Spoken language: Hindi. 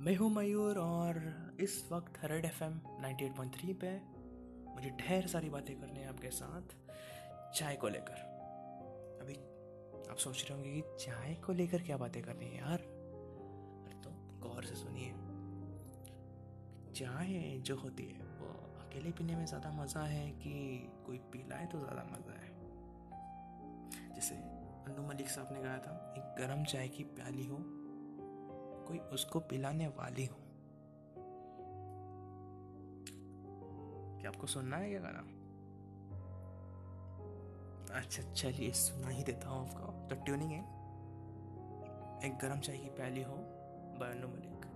मैं हूँ मयूर और इस वक्त रेड एफ़ एम नाइन्टी पे मुझे ढेर सारी बातें करनी है आपके साथ चाय को लेकर। अभी आप सोच रहे होंगे कि चाय को लेकर क्या बातें करनी है यार? अरे तो गौर से सुनिए। चाय जो होती है, वो अकेले पीने में ज़्यादा मज़ा है कि कोई पिलाए तो ज़्यादा मज़ा है? जैसे अन्नू मलिक साहब ने कहा था, एक गर्म चाय की प्याली हो कोई उसको पिलाने वाली हो। क्या आपको सुनना है ये गाना? अच्छा चलिए सुना ही देता हूँ आपको। तो ट्यूनिंग है एक गरम चाय की प्याली हो बनो मलिक।